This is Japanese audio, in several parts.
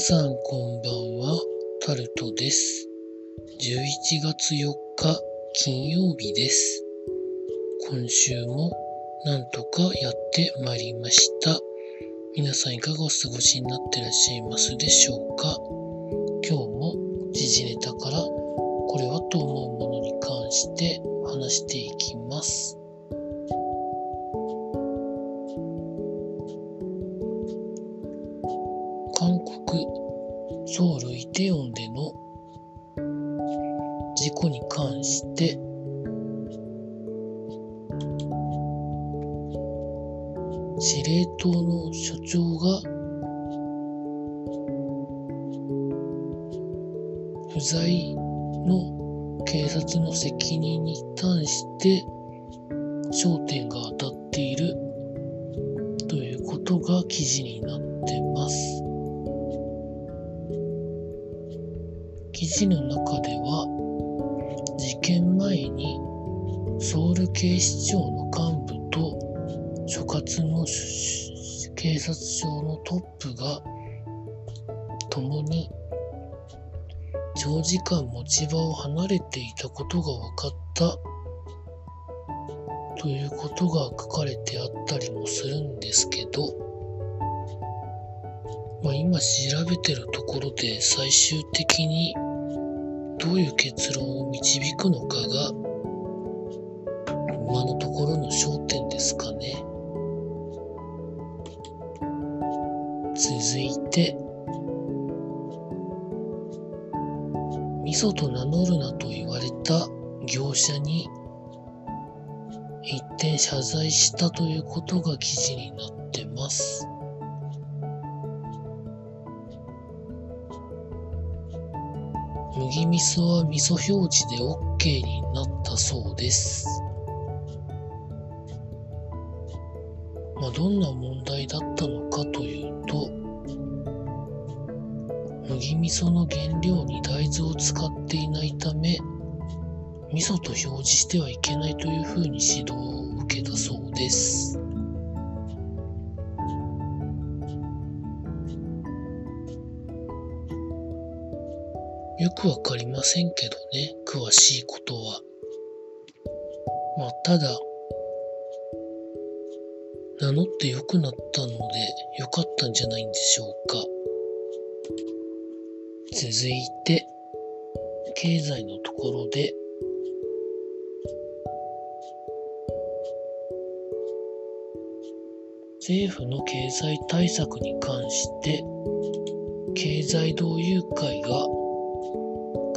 さんこんばんは、タルトです。11月4日金曜日です。今週もなんとかやってまいりました。皆さんいかがお過ごしになってらっしゃいますでしょうか今日も時事ネタからこれはと思うものに関して話していきます。ンでの事故に関して司令塔の所長が不在の警察の責任に対して焦点が当たっているということが記事になってます。記事の中では事件前にソウル警視庁の幹部と所轄の警察庁のトップが共に長時間持ち場を離れていたことが分かったということが書かれてあったりもするんですけど、まあ、今調べてるところで最終的にどういう結論を導くのかが今のところの焦点ですかね。続いて、味噌と名乗るなと言われた業者に一転謝罪したということが記事になってます。麦味噌は味噌表示で OK になったそうです。まあ、どんな問題だったのかというと、麦味噌の原料に大豆を使っていないため、味噌と表示してはいけないというふうに指導を受けたそうです。よくわかりませんけどね、詳しいことは。まあ、ただ、名乗って良くなったので良かったんじゃないんでしょうか。続いて、経済のところで、政府の経済対策に関して、経済同友会が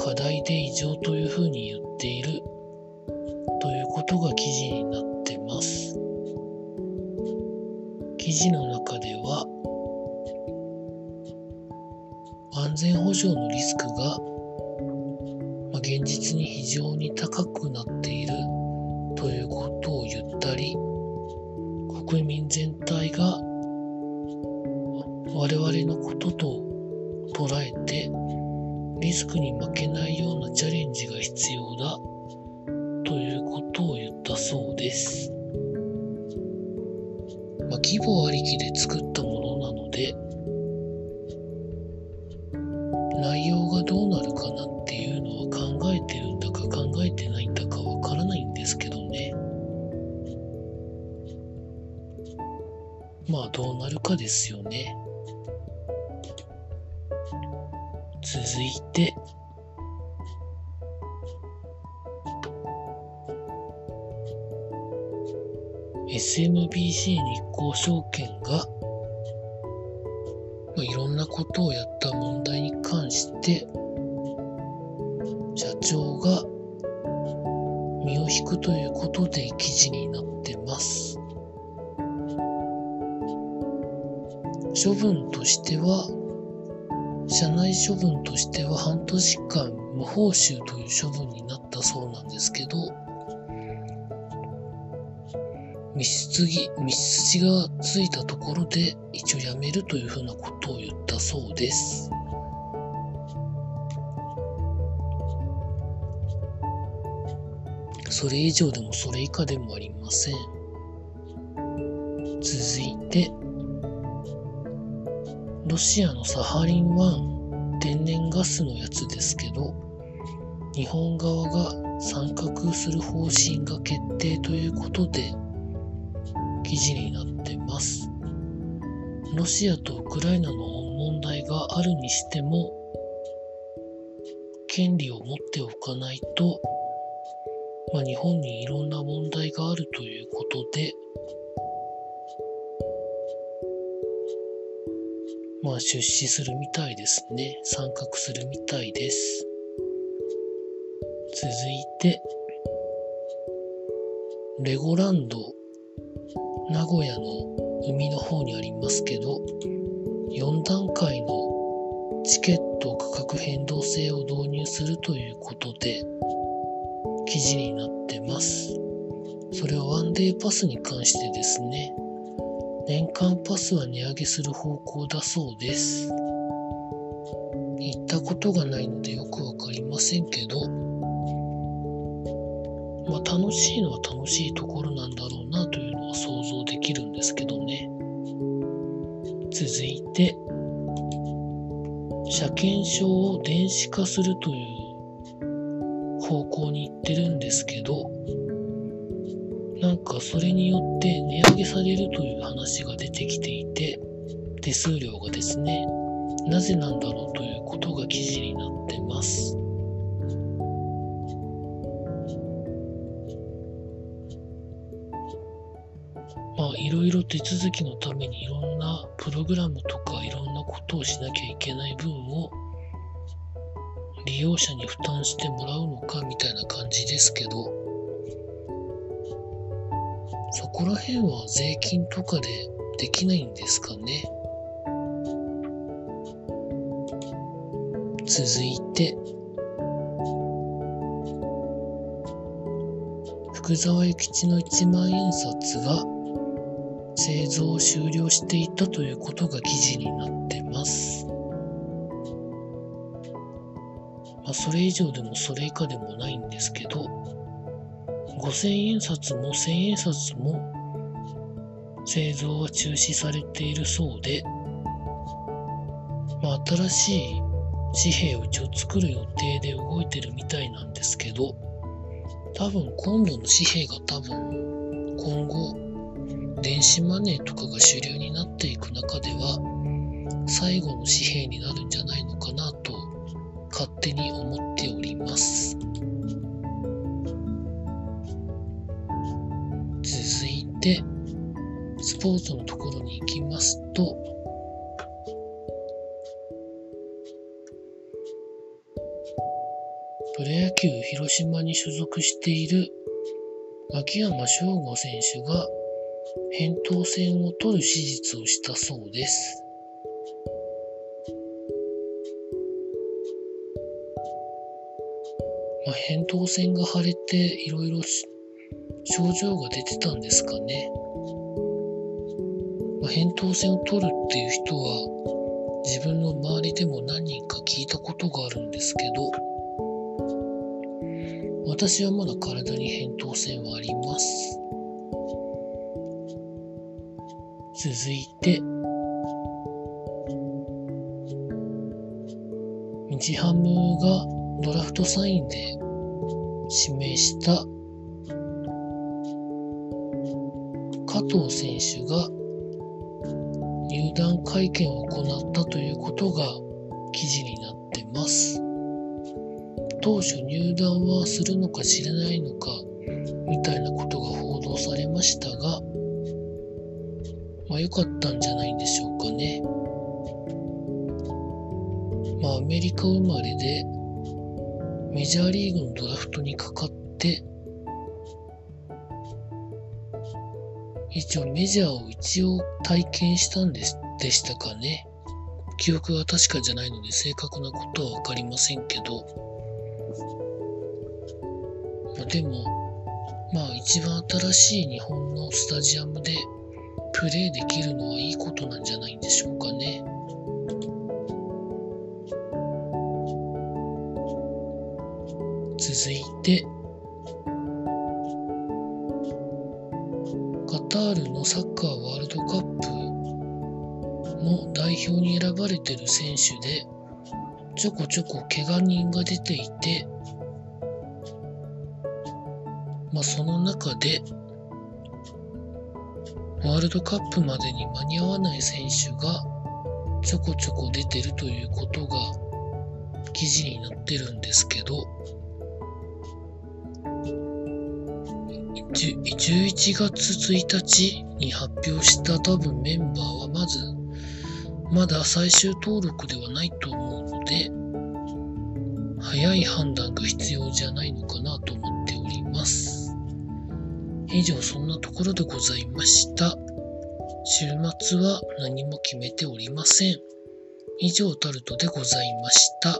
課題で異常というふうに言っているということが記事になってます。記事の中では安全保障のリスクが、ま、現実に非常に高くなっているということを言ったり国民全体が我々のことと捉えてリスクに負けないようなチャレンジが必要だということを言ったそうです。まあ、規模ありきで作ったものなので内容がどうなるかなっていうのは考えてるんだか考えてないんだかわからないんですけどね。まあどうなるかですよね。続いて、SMBC 日興証券が、まあ、いろんなことをやった問題に関して、社長が身を引くということで記事になってます。処分としては、社内処分としては半年間無報酬という処分になったそうなんですけど、密室ぎ密室がついたところで一応やめるというふうなことを言ったそうです。それ以上でもそれ以下でもありません。ロシアのサハリン1天然ガスのやつですけど、日本側が参画する方針が決定ということで記事になってます。ロシアとウクライナの問題があるにしても権利を持っておかないと、まあ、日本にいろんな問題があるということでまあ出資するみたいですね。参画するみたいです。続いて、レゴランド、名古屋の海の方にありますけど、4段階のチケット価格変動制を導入するということで、記事になってます。それはワンデーパスに関してですね。年間パスは値上げする方向だそうです。行ったことがないのでよくわかりませんけど、まあ楽しいのは楽しいところなんだろうなというのは想像できるんですけどね。続いて、車検証を電子化するという方向に行ってるんですけど、なんかそれによって値上げされるという話が出てきていて、手数料がですね、なぜなんだろうということが記事になってます。まあいろいろ手続きのためにいろんなプログラムとかいろんなことをしなきゃいけない分を利用者に負担してもらうのかみたいな感じですけど、そこら辺は税金とかでできないんですかね。続いて、福沢諭吉の一万円札が製造を終了していたということが記事になってます。まあ、それ以上でもそれ以下でもないんですけど、5000円札も1000円札も製造は中止されているそうで、まあ、新しい紙幣を一応作る予定で動いてるみたいなんですけど、多分今度の紙幣が多分今後電子マネーとかが主流になっていく中では最後の紙幣になるんじゃないのかなと勝手に思っております。で、スポーツのところに行きますと、プロ野球広島に所属している秋山翔吾選手が扁桃腺を取る手術をしたそうです。まあ、扁桃腺が腫れていろいろ症状が出てたんですかね。まあ、扁桃腺を取るっていう人は自分の周りでも何人か聞いたことがあるんですけど、私はまだ体に扁桃腺はあります。続いて、日ハムがドラフトサインで指名した加藤選手が入団会見を行ったということが記事になってます。当初入団はするのか知らないのかみたいなことが報道されましたが、まあ良かったんじゃないんでしょうかね。まあアメリカ生まれでメジャーリーグのドラフトにかかって一応メジャーを一応体験したんですでしたかね。記憶が確かじゃないので正確なことはわかりませんけど、まあ、でも、まあ一番新しい日本のスタジアムでプレーできるのはいいことなんじゃないんでしょうかね。続いて、タールのサッカーワールドカップの代表に選ばれてる選手で、ちょこちょこ怪我人が出ていて、まあその中で、ワールドカップまでに間に合わない選手がちょこちょこ出てるということが記事に載ってるんですけど、11月1日に発表した多分メンバーはまずまだ最終登録ではないと思うので早い判断が必要じゃないのかなと思っております。以上そんなところでございました。週末は何も決めておりません。以上タルトでございました。